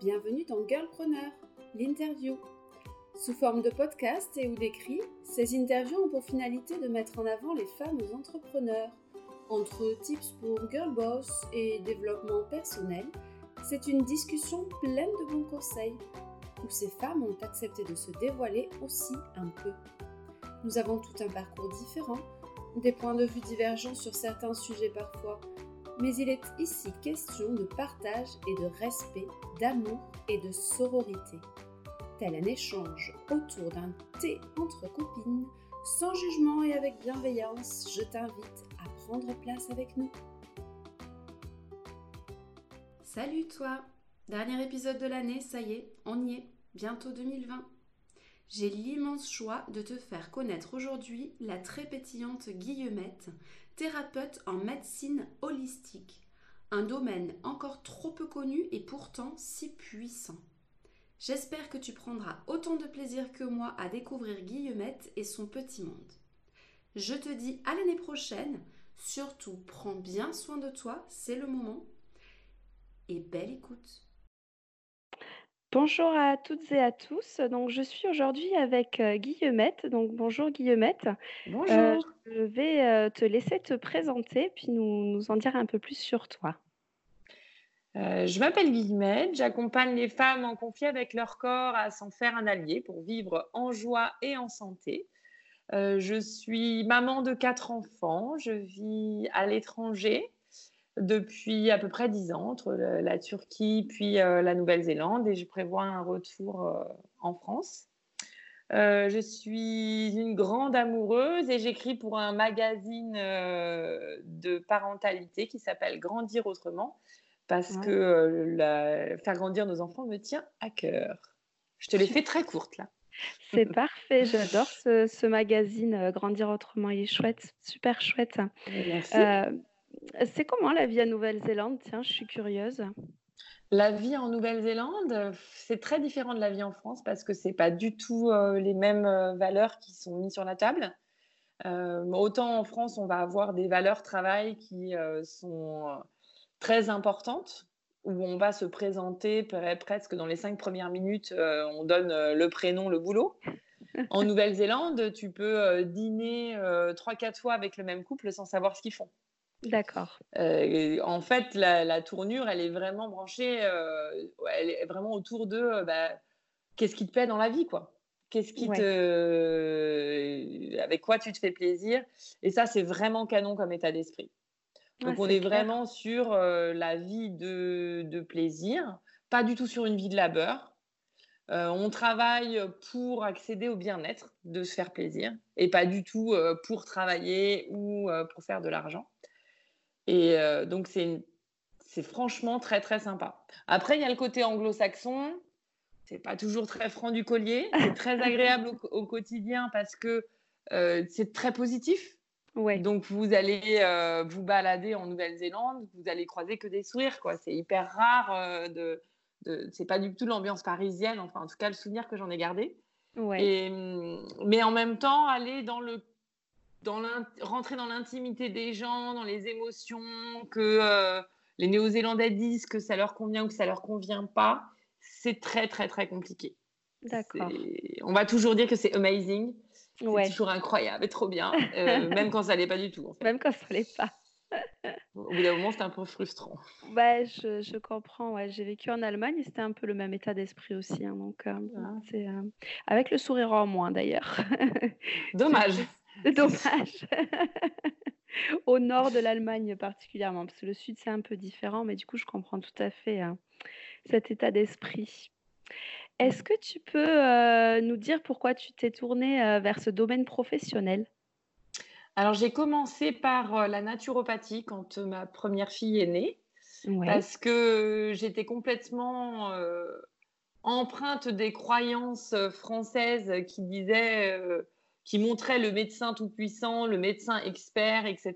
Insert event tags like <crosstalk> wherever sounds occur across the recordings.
Bienvenue dans Girlpreneur, l'interview. Sous forme de podcast et ou d'écrit, ces interviews ont pour finalité de mettre en avant les femmes entrepreneurs. Entre tips pour girl boss et développement personnel, c'est une discussion pleine de bons conseils, où ces femmes ont accepté de se dévoiler aussi un peu. Nous avons tout un parcours différent, des points de vue divergents sur certains sujets parfois, mais il est ici question de partage et de respect, d'amour et de sororité. Tel un échange autour d'un thé entre copines, sans jugement et avec bienveillance, je t'invite à prendre place avec nous. Salut toi Dernier épisode de l'année, ça y est, on y est, bientôt 2020. J'ai l'immense choix de te faire connaître aujourd'hui la très pétillante Guillemette, thérapeute en médecine holistique, un domaine encore trop peu connu et pourtant si puissant. J'espère que tu prendras autant de plaisir que moi à découvrir Guillemette et son petit monde. Je te dis à l'année prochaine, surtout prends bien soin de toi, c'est le moment. Et belle écoute. Bonjour à toutes et à tous. Donc, je suis aujourd'hui avec euh, Guillemette. Donc, bonjour Guillemette. Euh, bonjour. je vais euh, te laisser te présenter puis nous, nous en dire un peu plus sur toi. je m'appelle Guillemette. J'accompagne les femmes en conflit avec leur corps à s'en faire un allié pour vivre en joie et en santé. je suis maman de quatre enfants. Je vis à l'étranger depuis à peu près dix ans entre la Turquie puis euh, la Nouvelle-Zélande et je prévois un retour euh, en France. Euh, je suis une grande amoureuse et j'écris pour un magazine de parentalité qui s'appelle Grandir autrement parce que faire grandir nos enfants me tient à cœur. Je te l'ai fait très courte là. <laughs> C'est parfait, j'adore ce, magazine Grandir autrement, il est chouette, super chouette. Merci. C'est comment la vie en Nouvelle-Zélande? Tiens, je suis curieuse. La vie en Nouvelle-Zélande, c'est très différent de la vie en France parce que c'est pas du tout euh, les mêmes euh, valeurs qui sont mises sur la table. Euh, autant en France, on va avoir des valeurs travail qui sont très importantes, où on va se présenter presque dans les cinq premières minutes, on donne le prénom, le boulot. <laughs> En Nouvelle-Zélande, tu peux dîner trois, quatre fois avec le même couple sans savoir ce qu'ils font. D'accord. Euh, en fait, la, tournure, elle est vraiment branchée, euh, elle est vraiment autour de euh, bah, qu'est-ce qui te plaît dans la vie, quoi. Qu'est-ce qui te, avec quoi tu te fais plaisir. Et ça, c'est vraiment canon comme état d'esprit. Donc, on est vraiment sur la vie de, de, plaisir, pas du tout sur une vie de labeur. on travaille pour accéder au bien-être, de se faire plaisir, et pas du tout pour travailler ou pour faire de l'argent. Et euh, donc, c'est franchement très, très sympa. Après, il y a le côté anglo-saxon. C'est pas toujours très franc du collier. C'est très <laughs> agréable au, quotidien parce que euh, c'est très positif. Ouais. Donc, vous allez euh, vous balader en Nouvelle-Zélande, vous allez croiser que des sourires. quoi. C'est hyper rare de. de c'est pas du tout l'ambiance parisienne, enfin, en tout cas, le souvenir que j'en ai gardé. Ouais. Et, mais en même temps, aller dans le dans rentrer dans l'intimité des gens, dans les émotions, que euh, les Néo-Zélandais disent que ça leur convient ou que ça leur convient pas, c'est très très très compliqué. D'accord. On va toujours dire que c'est amazing, c'est toujours incroyable et trop bien, euh, <laughs> même quand ça l'est pas du tout. Même quand ça l'est pas. <laughs> Au bout d'un moment, c'est un peu frustrant. Ouais, je, je comprends. Ouais. J'ai vécu en Allemagne et c'était un peu le même état d'esprit aussi. Hein. donc, euh, ah. c'est avec le sourire en moins d'ailleurs. <laughs> Dommage. Dommage. <laughs> Au nord de l'Allemagne particulièrement, parce que le sud c'est un peu différent, mais du coup je comprends tout à fait hein, cet état d'esprit. Est-ce que tu peux euh, nous dire pourquoi tu t'es tournée euh, vers ce domaine professionnel? Alors j'ai commencé par euh, la naturopathie quand ma première fille est née, parce que j'étais complètement empreinte des croyances françaises qui disaient qui montrait le médecin tout-puissant, le médecin expert, etc.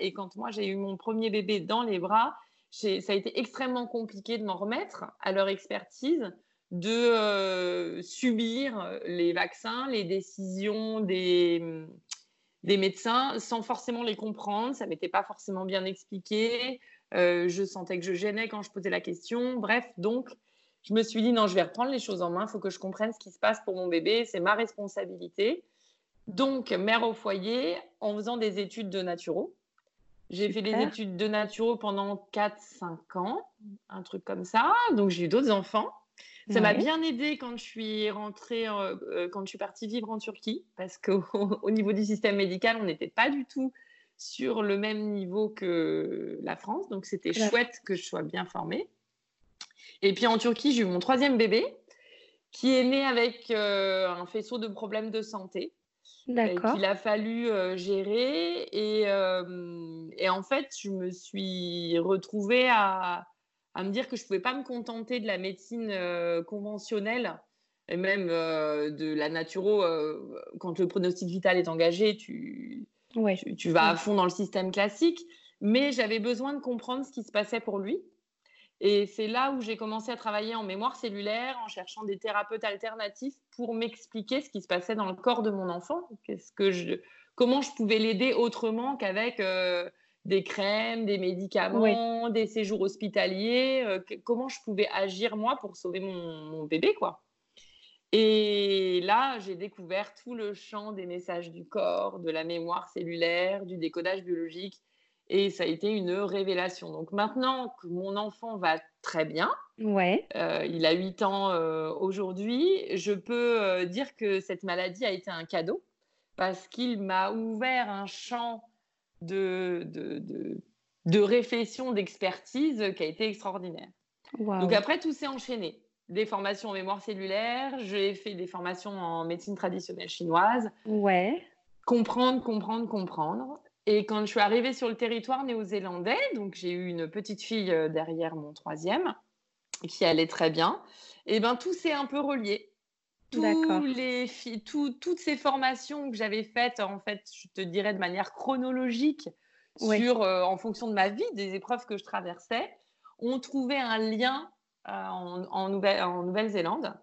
Et quand moi j'ai eu mon premier bébé dans les bras, ça a été extrêmement compliqué de m'en remettre à leur expertise, de euh, subir les vaccins, les décisions des, médecins sans forcément les comprendre. Ça m'était pas forcément bien expliqué. Euh, je sentais que je gênais quand je posais la question. Bref, donc je me suis dit non, je vais reprendre les choses en main, il faut que je comprenne ce qui se passe pour mon bébé, c'est ma responsabilité. Donc, mère au foyer en faisant des études de naturo. J'ai fait des études de naturo pendant 4-5 ans, un truc comme ça. Donc, j'ai eu d'autres enfants. Ça m'a bien aidé quand je suis rentrée, euh, quand je suis partie vivre en Turquie, parce qu'au <laughs> au niveau du système médical, on n'était pas du tout sur le même niveau que la France. Donc, c'était chouette que je sois bien formée. Et puis en Turquie, j'ai eu mon troisième bébé qui est né avec euh, un faisceau de problèmes de santé. D'accord. Qu'il a fallu euh, gérer. Et, et, en fait, je me suis retrouvée à, à me dire que je ne pouvais pas me contenter de la médecine euh, conventionnelle et même de la naturo. Quand le pronostic vital est engagé, tu, tu, vas à fond dans le système classique. Mais j'avais besoin de comprendre ce qui se passait pour lui. Et c'est là où j'ai commencé à travailler en mémoire cellulaire, en cherchant des thérapeutes alternatifs pour m'expliquer ce qui se passait dans le corps de mon enfant. Qu'est-ce que je, comment je pouvais l'aider autrement qu'avec des crèmes, des médicaments, des séjours hospitaliers, euh, comment je pouvais agir moi pour sauver mon, bébé quoi. Et là, j'ai découvert tout le champ des messages du corps, de la mémoire cellulaire, du décodage biologique et ça a été une révélation. Donc maintenant que mon enfant va très bien, ouais. Euh, il a 8 ans euh, aujourd'hui, je peux dire que cette maladie a été un cadeau parce qu'il m'a ouvert un champ de, de, de, réflexion, d'expertise qui a été extraordinaire. Donc après, tout s'est enchaîné. Des formations en mémoire cellulaire, j'ai fait des formations en médecine traditionnelle chinoise. Ouais. Comprendre, comprendre, comprendre. Et quand je suis arrivée sur le territoire néo-zélandais, donc j'ai eu une petite fille euh, derrière mon troisième, qui allait très bien, et ben tout s'est un peu relié les, toutes ces formations que j'avais faites, en fait, je te dirais de manière chronologique, sur, euh, en fonction de ma vie, des épreuves que je traversais, ont trouvé un lien euh, en, Nouvelle-Zélande.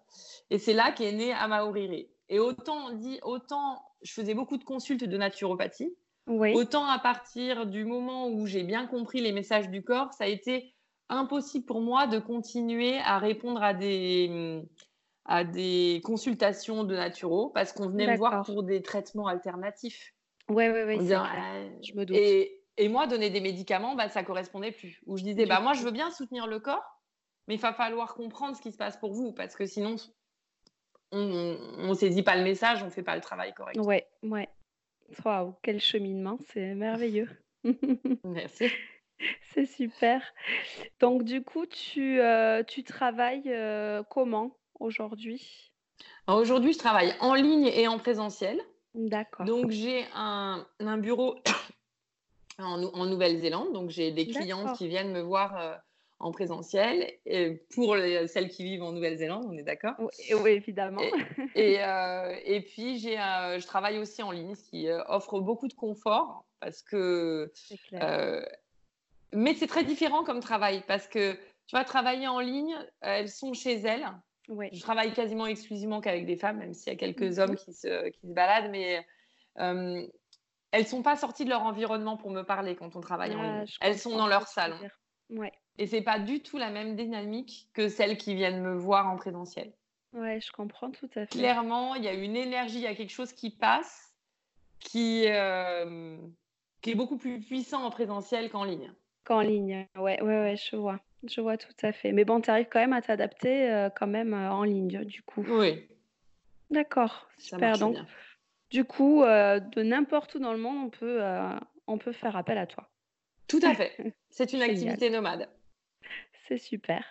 et c'est là qu'est né Amaoriri. Et autant, dit, autant je faisais beaucoup de consultes de naturopathie, autant à partir du moment où j'ai bien compris les messages du corps, ça a été impossible pour moi de continuer à répondre à des à des consultations de naturaux parce qu'on venait me voir pour des traitements alternatifs. Oui, oui, oui. je me doute. Et, et, moi, donner des médicaments, bah, ça correspondait plus. Où je disais, bah, moi, je veux bien soutenir le corps, mais il va falloir comprendre ce qui se passe pour vous parce que sinon, on ne saisit pas le message, on ne fait pas le travail correct. Ouais, ouais. Waouh, quel cheminement, c'est merveilleux. <laughs> Merci. C'est super. Donc, du coup, tu, euh, tu travailles euh, comment aujourd'hui? Aujourd'hui, je travaille en ligne et en présentiel. D'accord. Donc, j'ai un, bureau <coughs> en, Nouvelle-Zélande. Donc, j'ai des clientes qui viennent me voir euh, en présentiel. Et pour celles qui vivent en Nouvelle-Zélande, on est d'accord oui, évidemment. <laughs> Et, euh, et, puis, j'ai, je travaille aussi en ligne, ce qui euh, offre beaucoup de confort parce que. mais c'est très différent comme travail parce que tu vas travailler en ligne, elles sont chez elles. Je travaille quasiment exclusivement qu'avec des femmes, même s'il y a quelques mhm. hommes qui se, qui se baladent, mais euh, elles sont pas sorties de leur environnement pour me parler quand on travaille en ah, ligne. Elles sont dans leur salon. Ouais. Et c'est pas du tout la même dynamique que celles qui viennent me voir en présentiel. Ouais, je comprends tout à fait. Clairement, il y a une énergie, il y a quelque chose qui passe, qui, euh, qui est beaucoup plus puissant en présentiel qu'en ligne. Qu'en ligne, ouais, ouais, ouais, je vois. Je vois tout à fait. Mais bon, tu arrives quand même à t'adapter euh, quand même euh, en ligne, du coup. Oui. D'accord, super. Donc, du coup, de n'importe où dans le monde, on peut, on peut faire appel à toi. Tout à fait. <laughs> C'est une activité nomade. C'est super.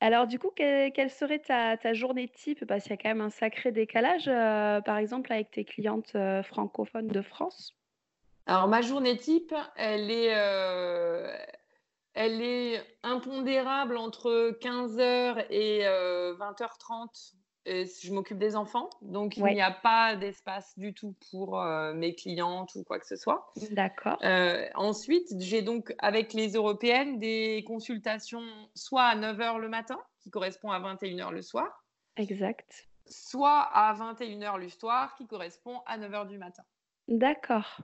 Alors, du coup, quelle serait ta, journée type? Parce qu'il y a quand même un sacré décalage, par exemple, avec tes clientes francophones de France. Alors, ma journée type, elle est, elle est impondérable entre 15h et 20h30. Je m'occupe des enfants, donc il n'y a pas d'espace du tout pour euh, mes clientes ou quoi que ce soit. D'accord. Euh, ensuite, j'ai donc avec les européennes des consultations soit à 9h le matin, qui correspond à 21h le soir. Exact. Soit à 21h le soir, qui correspond à 9h du matin. D'accord.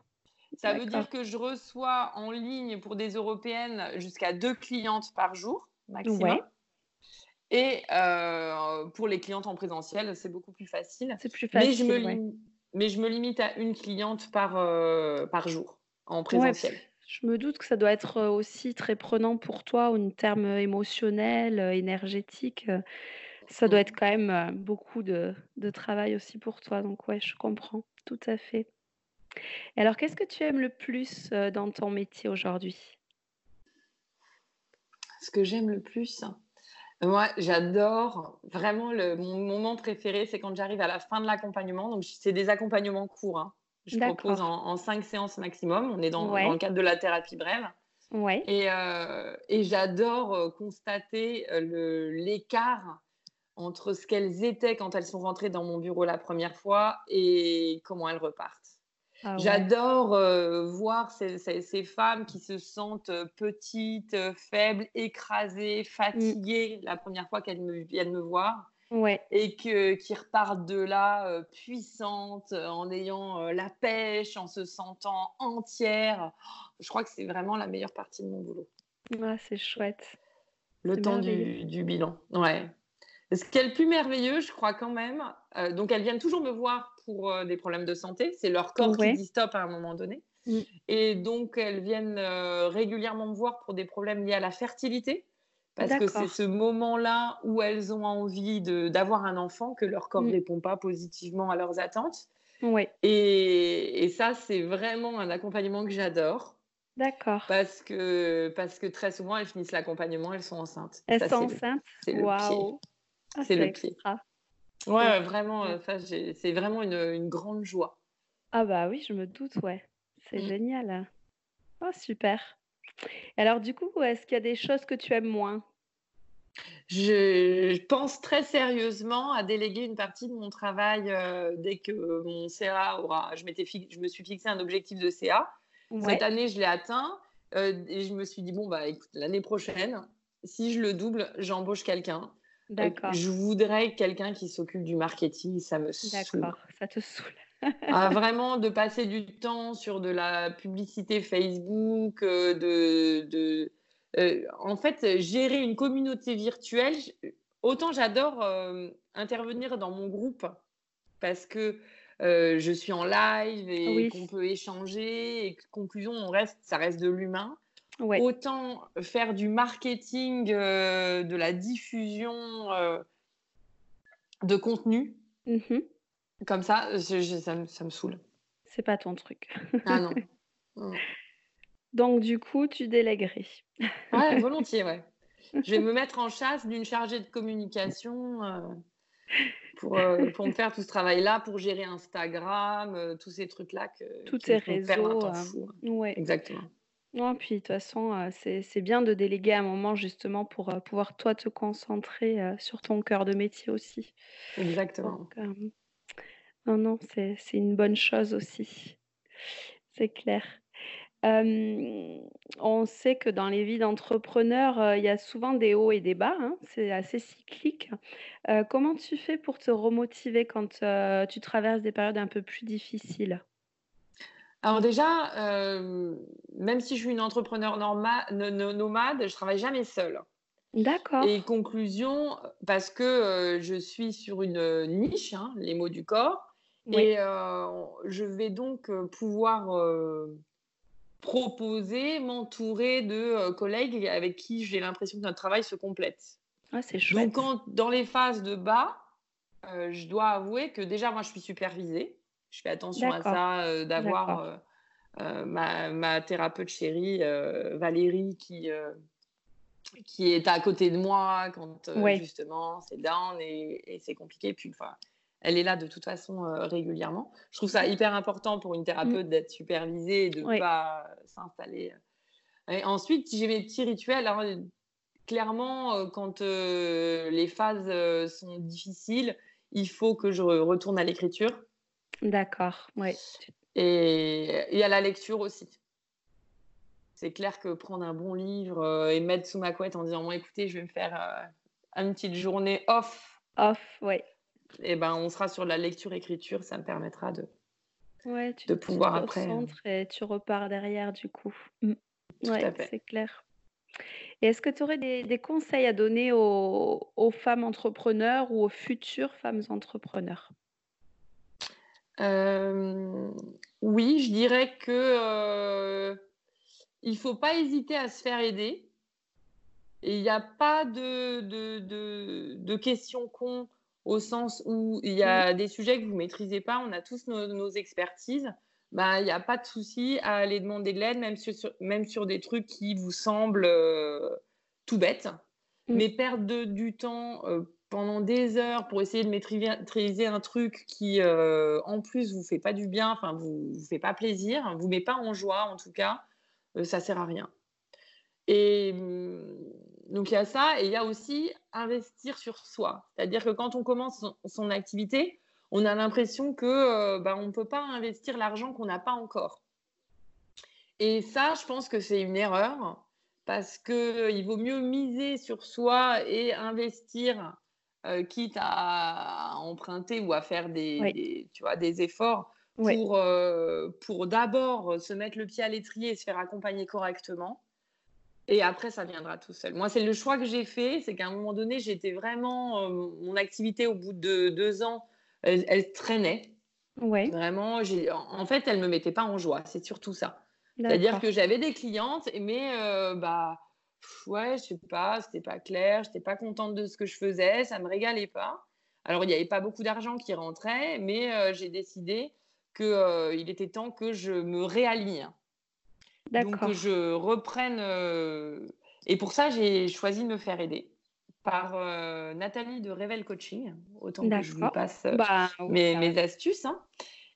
Ça veut dire que je reçois en ligne pour des européennes jusqu'à deux clientes par jour maximum. Et euh, pour les clientes en présentiel, c'est beaucoup plus facile. C'est plus facile. Mais je, me mais je me limite à une cliente par, euh, par jour en présentiel. je me doute que ça doit être euh, aussi très prenant pour toi en termes émotionnels, énergétiques. Ça doit mmh. être quand même beaucoup de, de travail aussi pour toi. Donc, ouais, je comprends tout à fait. Et alors, qu'est-ce que tu aimes le plus dans ton métier aujourd'hui? Ce que j'aime le plus, moi, j'adore vraiment le, mon moment préféré, c'est quand j'arrive à la fin de l'accompagnement. Donc, c'est des accompagnements courts. Hein. Je propose en, cinq séances maximum. On est dans, le cadre de la thérapie brève. Ouais. Et, euh, et j'adore euh, constater euh, l'écart entre ce qu'elles étaient quand elles sont rentrées dans mon bureau la première fois et comment elles repartent. Ah J'adore euh, voir ces, femmes qui se sentent euh, petites, euh, faibles, écrasées, mmh. fatiguées la première fois qu'elles viennent me voir. Et que, qui repartent de là puissantes, en ayant la pêche, en se sentant entières. Je crois que c'est vraiment la meilleure partie de mon boulot. Ah, c'est chouette. Le temps du, du, bilan. Ouais. Ce qui est le plus merveilleux, je crois quand même, euh, donc elles viennent toujours me voir pour euh, des problèmes de santé, c'est leur corps qui dit stop à un moment donné. Mm. Et donc elles viennent euh, régulièrement me voir pour des problèmes liés à la fertilité, parce que c'est ce moment-là où elles ont envie d'avoir un enfant, que leur corps ne mm. répond pas positivement à leurs attentes. Ouais. Et, et ça, c'est vraiment un accompagnement que j'adore. D'accord. Parce que, parce que très souvent, elles finissent l'accompagnement, elles sont enceintes. Elles sont enceintes? Waouh ah, c'est le pied. Ouais, vraiment, euh, c'est vraiment une, grande joie. Ah bah oui, je me doute, ouais. C'est mmh. génial. Oh, super. Alors du coup, est-ce qu'il y a des choses que tu aimes moins? Je pense très sérieusement à déléguer une partie de mon travail euh, dès que mon CA aura. Je, je me suis fixé un objectif de CA. Cette année, je l'ai atteint. Euh, et je me suis dit, bon, bah, écoute, l'année prochaine, si je le double, j'embauche quelqu'un. D'accord. Je voudrais quelqu'un qui s'occupe du marketing, ça me saoule. D'accord, ça te saoule. ah, vraiment, de passer du temps sur de la publicité Facebook, euh, de, de euh, en fait, gérer une communauté virtuelle. Autant j'adore euh, intervenir dans mon groupe parce que je suis en live et qu'on peut échanger et conclusion, on reste, ça reste de l'humain. Autant faire du marketing, euh, de la diffusion euh, de contenu. Mmh Comme ça, ça, me, ça, me saoule. C'est pas ton truc. ah non. <laughs> Donc, du coup, tu déléguerais. ouais, <laughs> volontiers, ouais. Je vais me mettre en chasse d'une chargée de communication euh, pour, pour me faire tout ce travail-là, pour gérer Instagram, tous ces trucs-là. Que, Tous ces réseaux. Ouais. Exactement. Non, puis de toute façon, c'est bien de déléguer un moment justement pour, pouvoir toi te concentrer, sur ton cœur de métier aussi. Exactement. non, non, c'est une bonne chose aussi. C'est clair. on sait que dans les vies d'entrepreneurs, il y a souvent des hauts et des bas, hein, c'est assez cyclique. comment tu fais pour te remotiver quand, tu traverses des périodes un peu plus difficiles? Alors déjà, euh, même si je suis une entrepreneur nomade, je travaille jamais seule. D'accord. Et conclusion, parce que euh, je suis sur une niche, hein, les mots du corps, et euh, je vais donc pouvoir proposer, m'entourer de collègues avec qui j'ai l'impression que notre travail se complète. Ah, c'est chouette. Donc, quand, dans les phases de bas, je dois avouer que déjà, moi, je suis supervisée. Je fais attention à ça, euh, d'avoir euh, euh, ma, thérapeute chérie, Valérie, qui, qui est à côté de moi quand justement c'est down et, c'est compliqué. Puis, enfin, elle est là de toute façon régulièrement. Je trouve ça hyper important pour une thérapeute mmh. d'être supervisée et de ne pas s'installer. Ensuite, j'ai mes petits rituels. Alors, clairement, quand les phases sont difficiles, il faut que je retourne à l'écriture. D'accord, oui. Et, à la lecture aussi. C'est clair que prendre un bon livre euh, et mettre sous ma couette en disant moi écoutez, je vais me faire euh, une petite journée off. Off, oui. Et eh ben on sera sur la lecture-écriture, ça me permettra de, ouais, tu, de pouvoir tu après. et tu repars derrière du coup. Mmh. c'est clair. Et est-ce que tu aurais des, des conseils à donner aux, aux femmes entrepreneurs ou aux futures femmes entrepreneurs? Euh, oui, je dirais que euh, il faut pas hésiter à se faire aider. Il n'y a pas de, de, de, de questions cons au sens où il y a des sujets que vous ne maîtrisez pas, on a tous nos, nos expertises. Bah, il n'y a pas de souci à aller demander de l'aide, même sur, même sur des trucs qui vous semblent euh, tout bêtes. Mm. Mais perdre de- du temps euh, pendant des heures pour essayer de maîtriser, un truc qui, euh, en plus, vous fait pas du bien, enfin, vous fait pas plaisir, vous met pas en joie, en tout cas, euh, ça sert à rien. Et hum, donc, il y a ça. Et il y a aussi investir sur soi. C'est-à-dire que quand on commence son, activité, on a l'impression que euh, bah, on peut pas investir l'argent qu'on n'a pas encore. Et ça, je pense que c'est une erreur parce qu'il vaut mieux miser sur soi et investir, euh, quitte à, à emprunter ou à faire des, Oui, des, tu vois, des efforts oui, pour, euh, pour d'abord se mettre le pied à l'étrier et se faire accompagner correctement. Et après, ça viendra tout seul. Moi, c'est le choix que j'ai fait. C'est qu'à un moment donné, j'étais vraiment. euh, mon activité, au bout de deux ans, elle, elle traînait. ouais, Vraiment, en fait, elle ne me mettait pas en joie. C'est surtout ça. C'est-à-dire que j'avais des clientes, mais euh, bah, pff, ouais, je sais pas, c'était pas clair, j'étais pas contente de ce que je faisais, ça me régalait pas. Alors, il n'y avait pas beaucoup d'argent qui rentrait, mais euh, j'ai décidé qu'il était temps que je me réaligne. Donc, D'accord. je reprenne. euh, Et pour ça, j'ai choisi de me faire aider par euh, Nathalie de Revel Coaching. Autant que je vous passe euh, Bah oui, mes, astuces. hein.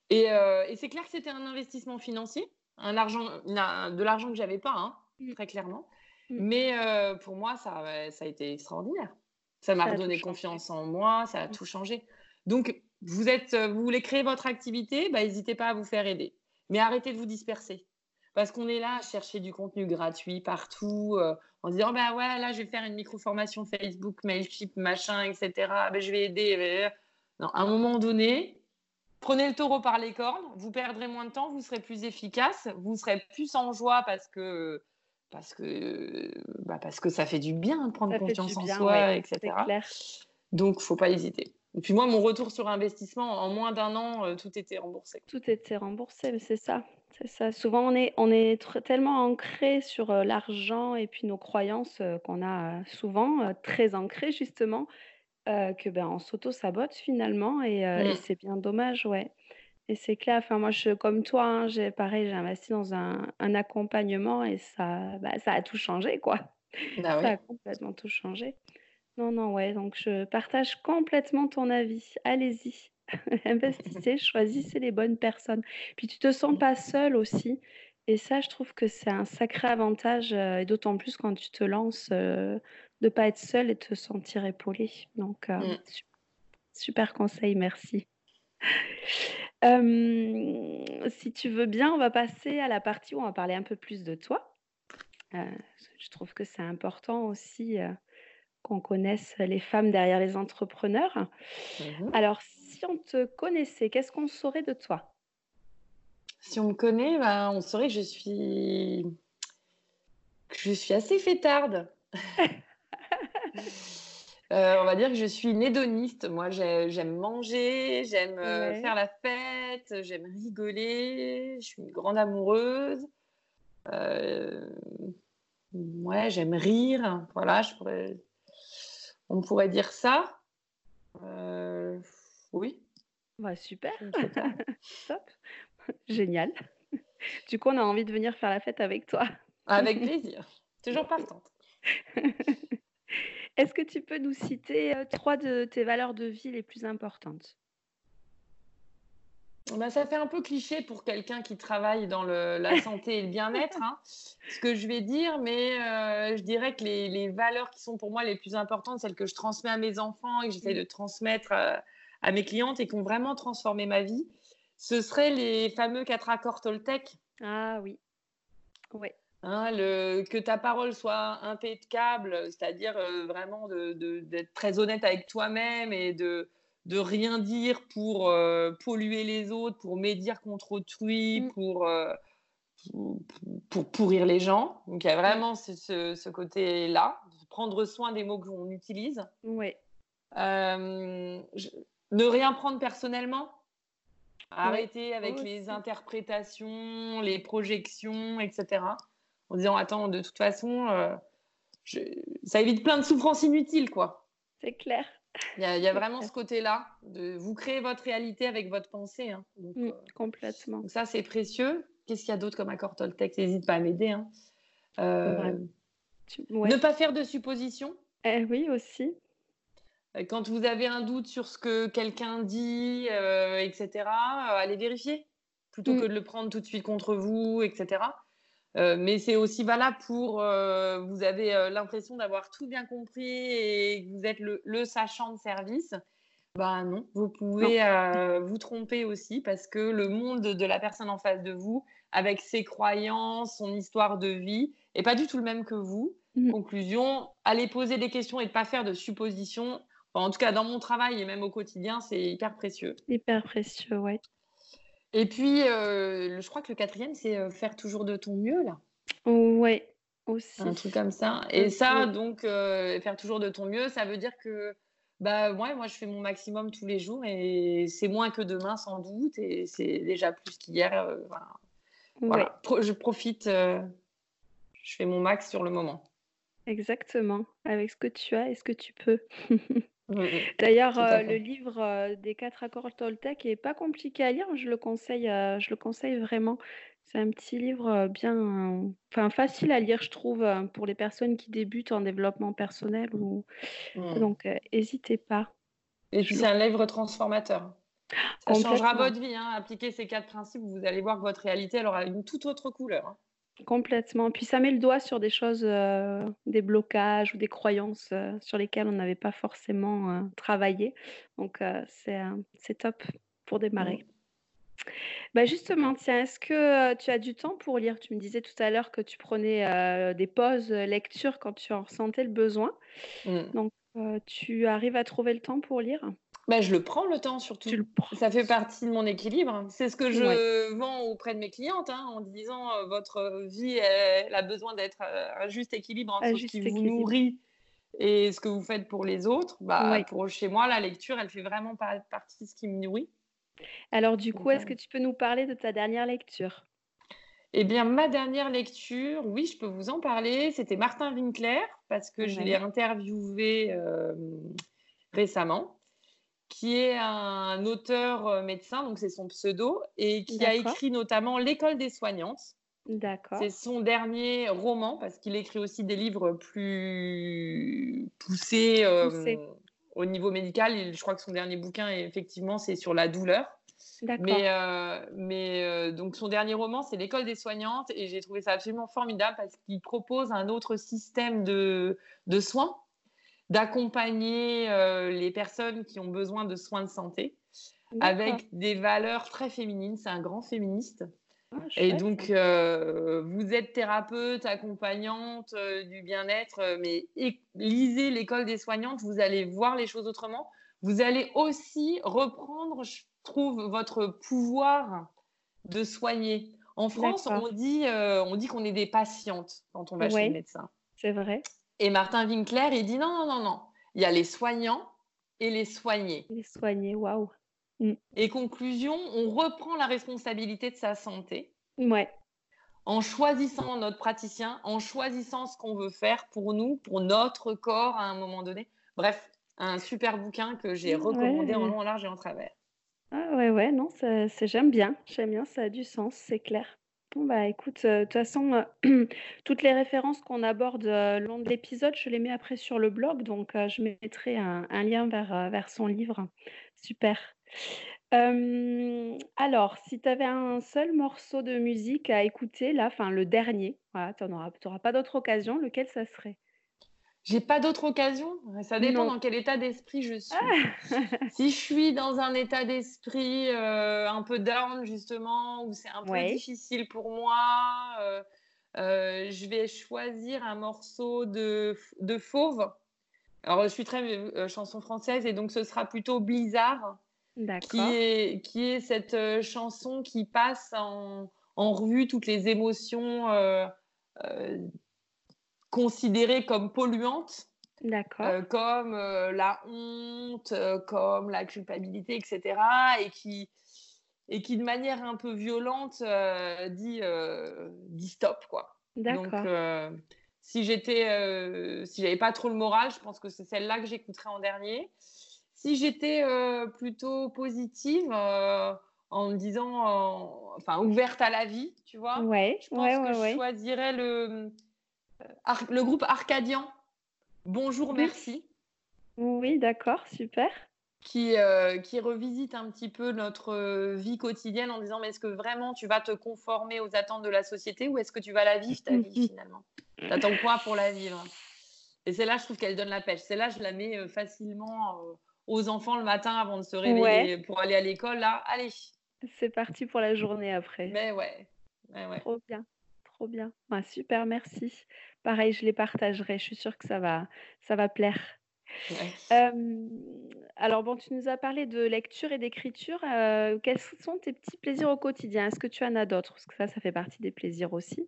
Et, euh, et c'est clair que c'était un investissement financier, un argent, de l'argent que j'avais pas, hein, Mm, très clairement. Mm. Mais euh, pour moi, ça, a été extraordinaire. Ça m'a redonné confiance en moi, ça a Mm. tout changé. Donc, vous êtes, euh, vous voulez créer votre activité, bah, n'hésitez pas à vous faire aider. Mais arrêtez de vous disperser. Parce qu'on est là à chercher du contenu gratuit partout, euh, en disant, bah ouais, là, je vais faire une micro-formation Facebook, Mailchimp, machin, etc. Bah, je vais aider. euh. Non, à un moment donné, prenez le taureau par les cornes, vous perdrez moins de temps, vous serez plus efficace, vous serez plus en joie parce que, parce que, bah, parce que ça fait du bien de prendre Ça confiance en bien, soi, ouais, etc. Donc, faut pas hésiter. Et puis moi, mon retour sur investissement, en moins d'un an, euh, tout était remboursé. Tout était remboursé, mais c'est ça, c'est ça. Souvent, on est, on est tellement ancré sur euh, l'argent et puis nos croyances euh, qu'on a souvent très ancrées justement que ben on s'auto-sabote finalement et, et Mm. c'est bien dommage, ouais. Et c'est clair. Enfin, moi, je, comme toi, hein, j'ai pareil, j'ai investi dans un, un accompagnement et ça, bah, ça a tout changé, quoi. Ça oui. a complètement tout changé. Non, non, ouais. Donc, je partage complètement ton avis. Allez-y, <laughs> investissez, <laughs> choisissez les bonnes personnes. Puis, tu te sens pas seul aussi. Et ça, je trouve que c'est un sacré avantage, euh, et d'autant plus quand tu te lances, euh, de pas être seul et de te sentir épaulé. Donc, euh, Mm. su- super conseil, merci. <laughs> Euh, si tu veux bien, on va passer à la partie où on va parler un peu plus de toi. Euh, je trouve que c'est important aussi euh, qu'on connaisse les femmes derrière les entrepreneurs. Mhm. Alors, si on te connaissait, qu'est-ce qu'on saurait de toi? Si on me connaît, bah, on saurait que je suis, que je suis assez fêtarde. <laughs> Euh, on va dire que je suis une hédoniste. Moi, j'ai- j'aime manger, j'aime euh, Ouais. faire la fête, j'aime rigoler. Je suis une grande amoureuse. Euh, ouais, j'aime rire. Voilà, je pourrais, on pourrait dire ça. Euh, oui, Ouais, super, <laughs> top, génial. Du coup, on a envie de venir faire la fête avec toi. Avec plaisir. Toujours partante. <laughs> Est-ce que tu peux nous citer euh, trois de tes valeurs de vie les plus importantes? Bah, ça fait un peu cliché pour quelqu'un qui travaille dans le- la <laughs> santé et le bien-être, hein, ce que je vais dire, mais euh, je dirais que les, les valeurs qui sont pour moi les plus importantes, celles que je transmets à mes enfants et que j'essaie Mm. de transmettre euh, à mes clientes et qui ont vraiment transformé ma vie, ce seraient les fameux quatre accords Toltec. Ah oui, ouais, Hein, le, que ta parole soit impeccable, c'est-à-dire euh, vraiment de- de- d'être très honnête avec toi-même et de, de rien dire pour euh, polluer les autres, pour médire contre autrui, Mm. pour, euh, pour pourrir les gens. Donc il y a vraiment ce, côté-là, prendre soin des mots qu'on utilise. Oui. Ne rien prendre personnellement. Arrêter avec les interprétations, les projections, etc. En disant attends, de toute façon, euh, ça évite plein de souffrances inutiles, quoi. C'est clair. Il y a, vraiment ce côté-là, de vous créer votre réalité avec votre pensée. Hein. Mm, euh, complètement. ça, c'est précieux. Qu'est-ce qu'il y a d'autre comme accord Toltec? N'hésite pas à m'aider. Hein. Euh, ne pas faire de suppositions. Eh oui, aussi. Quand vous avez un doute sur ce que quelqu'un dit, etc., allez vérifier plutôt mm. que de le prendre tout de suite contre vous, etc. Euh, mais c'est aussi valable pour euh, vous avez euh, l'impression d'avoir tout bien compris et que vous êtes le, sachant de service. Ben non, vous pouvez vous tromper aussi parce que le monde de la personne en face de vous, avec ses croyances, son histoire de vie, est pas du tout le même que vous. Mmh. Conclusion, allez poser des questions et ne pas faire de suppositions. en tout cas, dans mon travail et même au quotidien, c'est hyper précieux. Hyper précieux, ouais. Et puis, euh, je crois que le quatrième, c'est euh, faire toujours de ton mieux, là. Ouais, aussi. Un truc comme ça. Et ça, donc, euh, faire toujours de ton mieux, ça veut dire que, bah, moi, moi, je fais mon maximum tous les jours et c'est moins que demain, sans doute. Et c'est déjà plus qu'hier. voilà. je profite, je fais mon max sur le moment. Exactement. Avec ce que tu as et ce que tu peux. <laughs> D'ailleurs, euh, le livre euh, des quatre accords Toltec est pas compliqué à lire. Je le conseille, euh, je le conseille vraiment. C'est un petit livre bien, enfin facile à lire, je trouve, pour les personnes qui débutent en développement personnel. Ou... Donc, n'hésitez pas. Et puis, c'est un livre transformateur. Ça changera votre vie. Hein. Appliquez ces quatre principes, vous allez voir que votre réalité elle aura une toute autre couleur. Hein. Complètement. Puis ça met le doigt sur des choses, euh, des blocages ou des croyances euh, sur lesquelles on n'avait pas forcément euh, travaillé. Donc c'est top pour démarrer. Bah justement, tiens, est-ce que tu as du temps pour lire? Tu me disais tout à l'heure que tu prenais des pauses lecture quand tu en ressentais le besoin. Mmh. Donc, tu arrives à trouver le temps pour lire? Bah, je le prends le temps surtout. Ça fait partie de mon équilibre. C'est ce que je vends auprès de mes clientes hein, en disant euh, votre vie elle, a besoin d'être euh, un juste équilibre entre ce qui vous nourrit et ce que vous faites pour les autres. Bah, pour chez moi, la lecture, elle fait vraiment partie de ce qui me nourrit. Alors du coup, est-ce que tu peux nous parler de ta dernière lecture? Eh bien, ma dernière lecture, oui, je peux vous en parler. C'était Martin Winkler, parce que je l'ai interviewé euh, récemment qui est un auteur euh, médecin, donc c'est son pseudo, et qui a écrit notamment L'école des soignantes. D'accord. C'est son dernier roman, parce qu'il écrit aussi des livres plus poussés euh, au niveau médical. je crois que son dernier bouquin, effectivement, c'est sur la douleur. Mais, euh, mais donc son dernier roman, c'est L'école des soignantes, et j'ai trouvé ça absolument formidable parce qu'il propose un autre système de, de soins d'accompagner euh, les personnes qui ont besoin de soins de santé avec des valeurs très féminines. C'est un grand féministe. Ah, et donc, euh, vous êtes thérapeute, accompagnante euh, du bien-être, mais lisez l'école des soignantes, vous allez voir les choses autrement. Vous allez aussi reprendre, je trouve, votre pouvoir de soigner. En France, on dit, on dit qu'on est des patientes quand on va chez le médecin. C'est vrai. Et Martin Winkler, il dit non, non, non, non. Il y a les soignants et les soignés. Les soignés, waouh. Mm. Et conclusion, on reprend la responsabilité de sa santé. Ouais. En choisissant notre praticien, en choisissant ce qu'on veut faire pour nous, pour notre corps à un moment donné. Bref, un super bouquin que j'ai recommandé en long, en large et en travers. Ah ouais, ouais, non, j'aime bien. J'aime bien, ça a du sens, c'est clair. Bon, bah écoute, euh, de toute façon, euh, <clears throat> toutes les références qu'on aborde euh, long de l'épisode, je les mets après sur le blog, donc je mettrai un, lien vers, vers son livre. Super. alors, si tu avais un seul morceau de musique à écouter, là, enfin le dernier, voilà, tu n'auras pas d'autre occasion, lequel ça serait? J'ai pas d'autre occasion. Ça dépend dans quel état d'esprit je suis. Ah! <laughs> si je suis dans un état d'esprit euh, un peu down, justement, où c'est un peu difficile pour moi, euh, euh, je vais choisir un morceau de, de Fauve. Alors, je suis très chanson française et donc ce sera plutôt Blizzard, qui est, qui est cette chanson qui passe en, en revue toutes les émotions considérées comme polluantes. comme la honte, comme la culpabilité, etc. Et qui, et qui de manière un peu violente dit, dit stop, quoi. Donc, si j'étais, si j'avais pas trop le moral, je pense que c'est celle-là que j'écouterais en dernier. Si j'étais plutôt positive, en me disant, enfin, ouverte à la vie, tu vois, ouais, je pense que je choisirais le, le groupe Arcadian. Bonjour, merci. Oui, d'accord, super. Qui, qui revisite un petit peu notre vie quotidienne en disant mais est-ce que vraiment tu vas te conformer aux attentes de la société ou est-ce que tu vas la vivre ta vie <laughs> finalement? T'attends quoi pour la vivre Et c'est là je trouve qu'elle donne la pêche. C'est là je la mets facilement aux enfants le matin avant de se réveiller pour aller à l'école. Là, allez, c'est parti pour la journée après. Mais ouais. Trop bien. Trop bien. Super, merci. Pareil, je les partagerai. Je suis sûre que ça va, ça va plaire. alors, bon, tu nous as parlé de lecture et d'écriture. quels sont tes petits plaisirs au quotidien? Est-ce que tu en as d'autres? Parce que ça, ça fait partie des plaisirs aussi.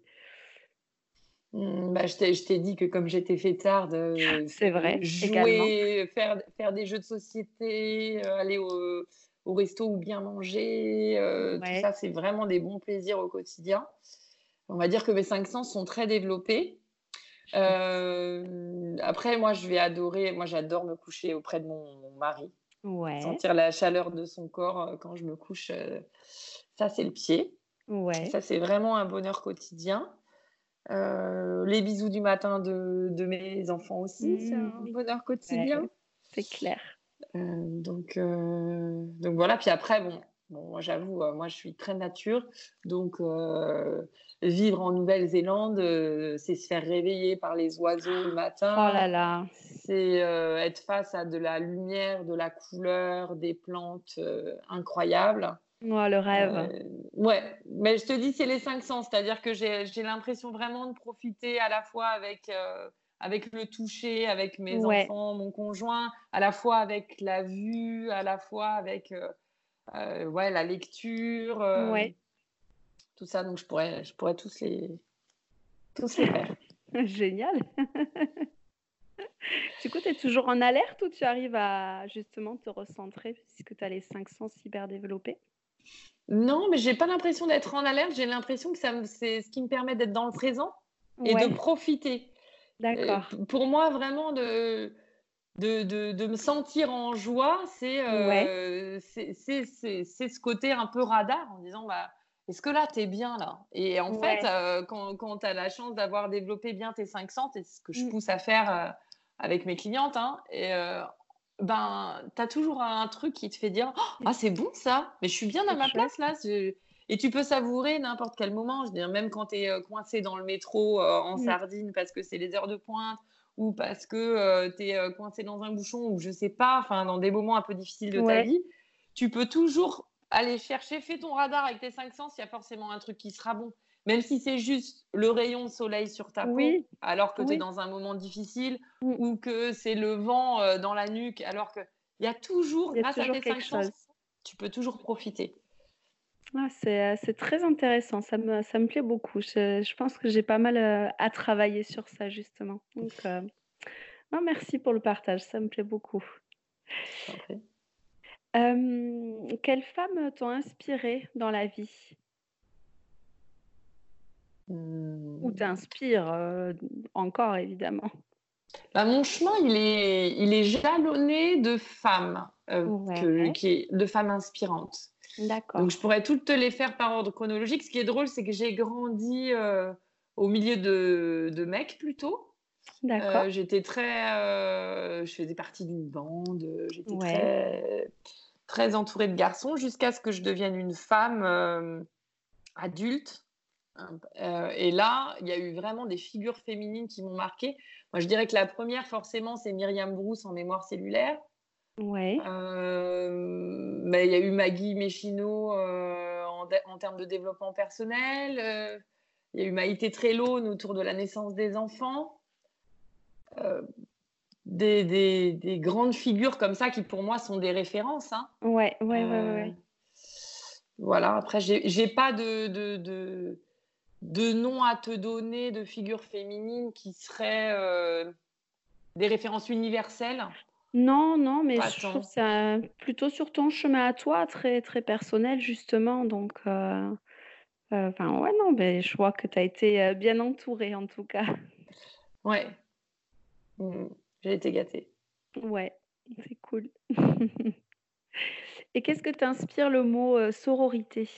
Mmh, bah, je t'ai dit que comme j'étais fêtarde, <laughs> c'est vrai, jouer, faire, faire des jeux de société, aller au, au resto ou bien manger. Euh, tout ça, c'est vraiment des bons plaisirs au quotidien. On va dire que mes cinq sens sont très développés. Euh, après, moi, je vais adorer. Moi, j'adore me coucher auprès de mon, mari. Sentir la chaleur de son corps euh, quand je me couche. ça, c'est le pied. Ouais. Ça, c'est vraiment un bonheur quotidien. les bisous du matin de, de mes enfants aussi, c'est un mmh. bonheur quotidien. c'est clair. Euh, donc, euh, donc voilà. Puis après, bon, bon moi j'avoue, euh, moi je suis très nature. Donc vivre en Nouvelle-Zélande, c'est se faire réveiller par les oiseaux le matin. Oh là là. C'est être face à de la lumière, de la couleur, des plantes incroyables. Moi, le rêve. ouais, mais je te dis, c'est les cinq sens. C'est-à-dire que j'ai l'impression vraiment de profiter à la fois avec avec le toucher, avec mes enfants, mon conjoint, à la fois avec la vue, à la fois avec euh, euh, ouais, la lecture, euh, tout ça. Donc je pourrais, je pourrais tous les, tous les <laughs> faire. Génial. <laughs> du coup, tu es toujours en alerte ou tu arrives à justement te recentrer puisque tu as les cinq sens hyper développés? Non, mais j'ai pas l'impression d'être en alerte. J'ai l'impression que c'est ce qui me permet d'être dans le présent et de profiter. D'accord. pour moi, vraiment, de, de, de, me sentir en joie, c'est euh, c'est ce côté un peu radar en disant bah, est-ce que là, tu es bien là? Et en fait, euh, quand, quand tu as la chance d'avoir développé bien tes cinq sens, c'est ce que je mmh. pousse à faire euh, avec mes clientes, hein, et ben, tu as toujours un truc qui te fait dire oh, Ah, c'est bon ça, mais je suis bien à ma place là. Et tu peux savourer n'importe quel moment. Je veux dire, même quand tu es euh, coincé dans le métro euh, en mmh. sardine parce que c'est les heures de pointe ou parce que euh, tu es coincé dans un bouchon ou je sais pas, enfin dans des moments un peu difficiles de ta vie, tu peux toujours aller chercher, fais ton radar avec tes cinq sens, il y a forcément un truc qui sera bon. Même si c'est juste le rayon de soleil sur ta peau, alors que tu es dans un moment difficile, mmh. ou que c'est le vent dans la nuque, alors qu'il y a toujours, grâce à tes cinq sens, tu peux toujours profiter. Ah, euh, c'est, très intéressant, ça me, ça me plaît beaucoup. Je, pense que j'ai pas mal euh, à travailler sur ça, justement. Donc, euh, merci pour le partage, ça me plaît beaucoup. quelles femmes t'ont inspiré dans la vie? Ou mmh. t'inspirent encore, évidemment bah, mon chemin, il est, il est jalonné de femmes, qui de femmes inspirantes. D'accord. Donc, je pourrais toutes te les faire par ordre chronologique. Ce qui est drôle, c'est que j'ai grandi euh, au milieu de, de mecs plutôt. D'accord. Euh, j'étais très. Euh, je faisais partie d'une bande. J'étais très, très entourée de garçons jusqu'à ce que je devienne une femme adulte. et là, il y a eu vraiment des figures féminines qui m'ont marquée. Moi, je dirais que la première, forcément, c'est Myriam Brousse en mémoire cellulaire. Ouais. Euh, mais il y a eu Maggie Méchino euh, en, termes de développement personnel. Euh, il y a eu Maïté Trellone autour de la naissance des enfants. Des, des, des, grandes figures comme ça qui pour moi sont des références. Hein. Ouais, ouais, ouais, ouais. voilà, après, j'ai pas de, de, de, de, nom à te donner de figures féminines qui seraient euh, des références universelles. Non, non, mais je trouve ça plutôt sur ton chemin à toi, très, très personnel, justement. Donc, euh, euh, enfin, ouais, non, mais je vois que tu as été bien entourée, en tout cas. <laughs> Ouais, mmh, j'ai été gâtée. Ouais, c'est cool. <laughs> Et qu'est-ce que t'inspire le mot sororité?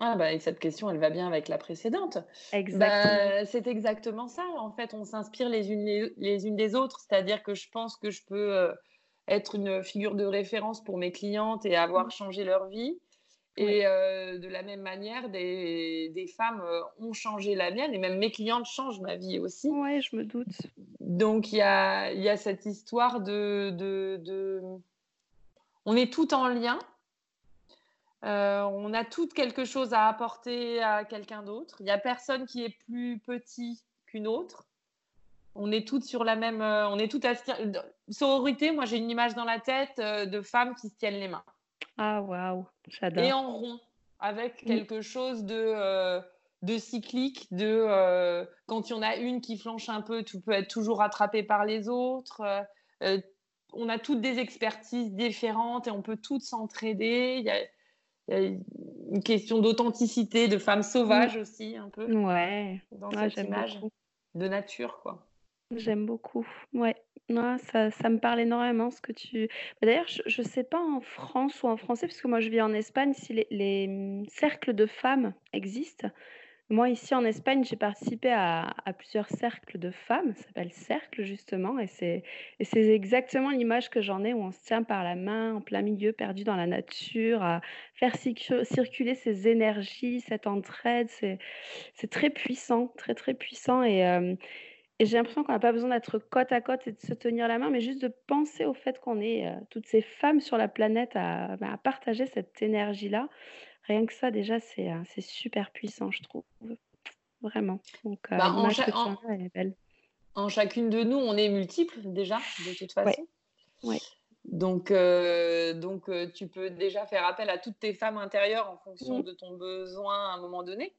Ah bah, cette question, elle va bien avec la précédente. Exactement. Bah, c'est exactement ça. En fait, on s'inspire les unes les, unes des autres. C'est-à-dire que je pense que je peux être une figure de référence pour mes clientes et avoir mmh. changé leur vie. Et de la même manière, des, des, femmes ont changé la mienne et même mes clientes changent ma vie aussi. Oui, je me doute. Donc, il y a, y a, cette histoire de, de, de on est tout en lien. Euh, on a toutes quelque chose à apporter à quelqu'un d'autre. Il n'y a personne qui est plus petit qu'une autre. On est toutes sur la même. Euh, on est toutes à sororité. Moi, j'ai une image dans la tête euh, de femmes qui se tiennent les mains. Ah waouh, j'adore. Et en rond, avec quelque chose de de cyclique, de quand il y en a une qui flanche un peu, tu peux être toujours rattrapé par les autres on a toutes des expertises différentes et on peut toutes s'entraider. Il y, a, une question d'authenticité, de femme sauvage aussi, un peu. Ouais. Dans cette image de nature, quoi. J'aime beaucoup. Ouais. ça, ça, me parle énormément ce que tu. Bah, d'ailleurs, je ne sais pas en France ou en français, parce que moi je vis en Espagne, si les, les hum, cercles de femmes existent. Moi, ici en Espagne, j'ai participé à, plusieurs cercles de femmes, ça s'appelle Cercle justement, et c'est exactement l'image que j'en ai où on se tient par la main en plein milieu, perdu dans la nature, à faire circuler ces énergies, cette entraide, c'est très puissant, très très puissant. Et, euh, et j'ai l'impression qu'on n'a pas besoin d'être côte à côte et de se tenir la main, mais juste de penser au fait qu'on est euh, toutes ces femmes sur la planète à, à partager cette énergie-là. Rien que ça, déjà, c'est euh, c'est super puissant, je trouve. Vraiment. Donc, euh, bah, en, elle est belle. en chacune de nous, on est multiples déjà, de toute façon. Ouais. Donc, euh, donc tu peux déjà faire appel à toutes tes femmes intérieures en fonction mmh. de ton besoin à un moment donné.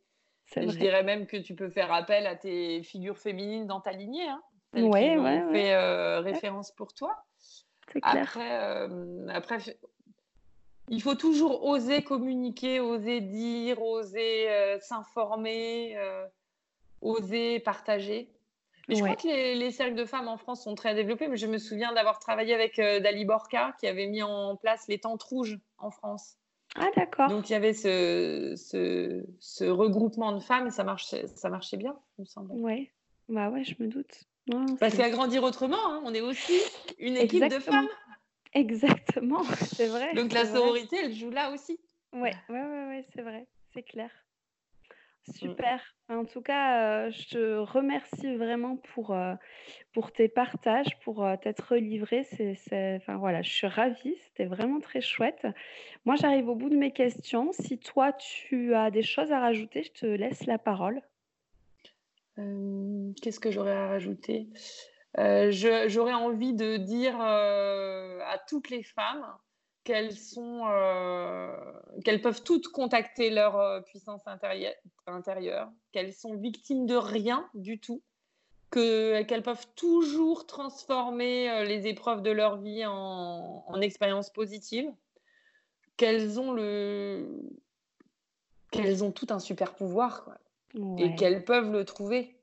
Et je dirais même que tu peux faire appel à tes figures féminines dans ta lignée, hein, celles ouais, qui ont fait référence pour toi. Après, après, il faut toujours oser communiquer, oser dire, oser euh, s'informer, euh, oser partager. Mais je crois que les, cercles de femmes en France sont très développés, mais je me souviens d'avoir travaillé avec euh, Dali Borka qui avait mis en place les tentes rouges en France. Ah d'accord. Donc il y avait ce, ce, regroupement de femmes et ça marchait, ça marchait bien, il me semble. Oui, bah ouais, je me doute. Parce qu'agrandir autrement, hein, on est aussi une équipe de femmes. Exactement, <laughs> c'est vrai. Donc la sororité, elle joue là aussi? Ouais, ouais, ouais, c'est vrai, c'est clair. Super. En tout cas, euh, je te remercie vraiment pour, euh, pour tes partages, pour euh, t'être livré. C'est, enfin, voilà, je suis ravie. C'était vraiment très chouette. Moi, j'arrive au bout de mes questions. Si toi, tu as des choses à rajouter, je te laisse la parole. qu'est-ce que j'aurais à rajouter? Euh, j'aurais envie de dire euh, à toutes les femmes qu'elles sont, euh, qu'elles peuvent toutes contacter leur puissance intérieure, qu'elles sont victimes de rien du tout, qu'elles peuvent toujours transformer les épreuves de leur vie en, en expériences positives, qu'elles ont le, qu'elles ont tout un super pouvoir et qu'elles peuvent le trouver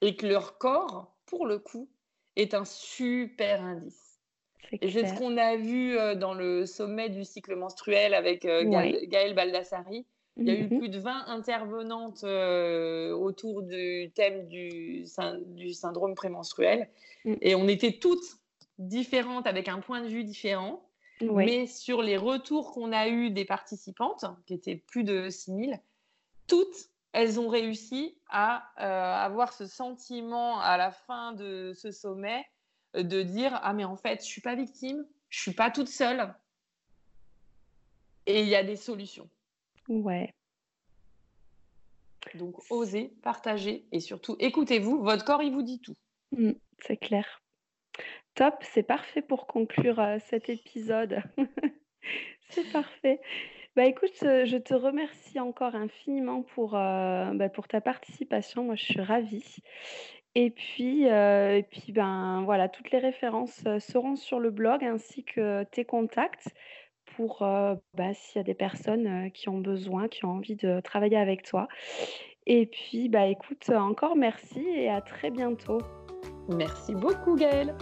et que leur corps, pour le coup, est un super indice. Et c'est ce qu'on a vu euh, dans le sommet du cycle menstruel avec euh, Gaëlle Baldassari. Il y a eu mhm. plus de 20 intervenantes euh, autour du thème du, du syndrome prémenstruel. Mm. Et on était toutes différentes avec un point de vue différent. Mais sur les retours qu'on a eus des participantes, qui étaient plus de 6000, toutes elles ont réussi à euh, avoir ce sentiment à la fin de ce sommet de dire ah mais en fait je suis pas victime, je suis pas toute seule et il y a des solutions. Ouais. Donc osez, partagez et surtout écoutez-vous, votre corps il vous dit tout. Mmh, c'est clair. Top, c'est parfait pour conclure euh, cet épisode. <laughs> c'est parfait. Bah, écoute, je te remercie encore infiniment pour, bah, pour ta participation. Moi, je suis ravie et puis, heu et puis, ben, voilà, toutes les références, seront sur le blog ainsi que tes contacts pour, bah, s'il y a des personnes, qui ont besoin, qui ont envie de travailler avec toi et puis, bah, écoute, encore merci et à très bientôt. Merci beaucoup Gaëlle.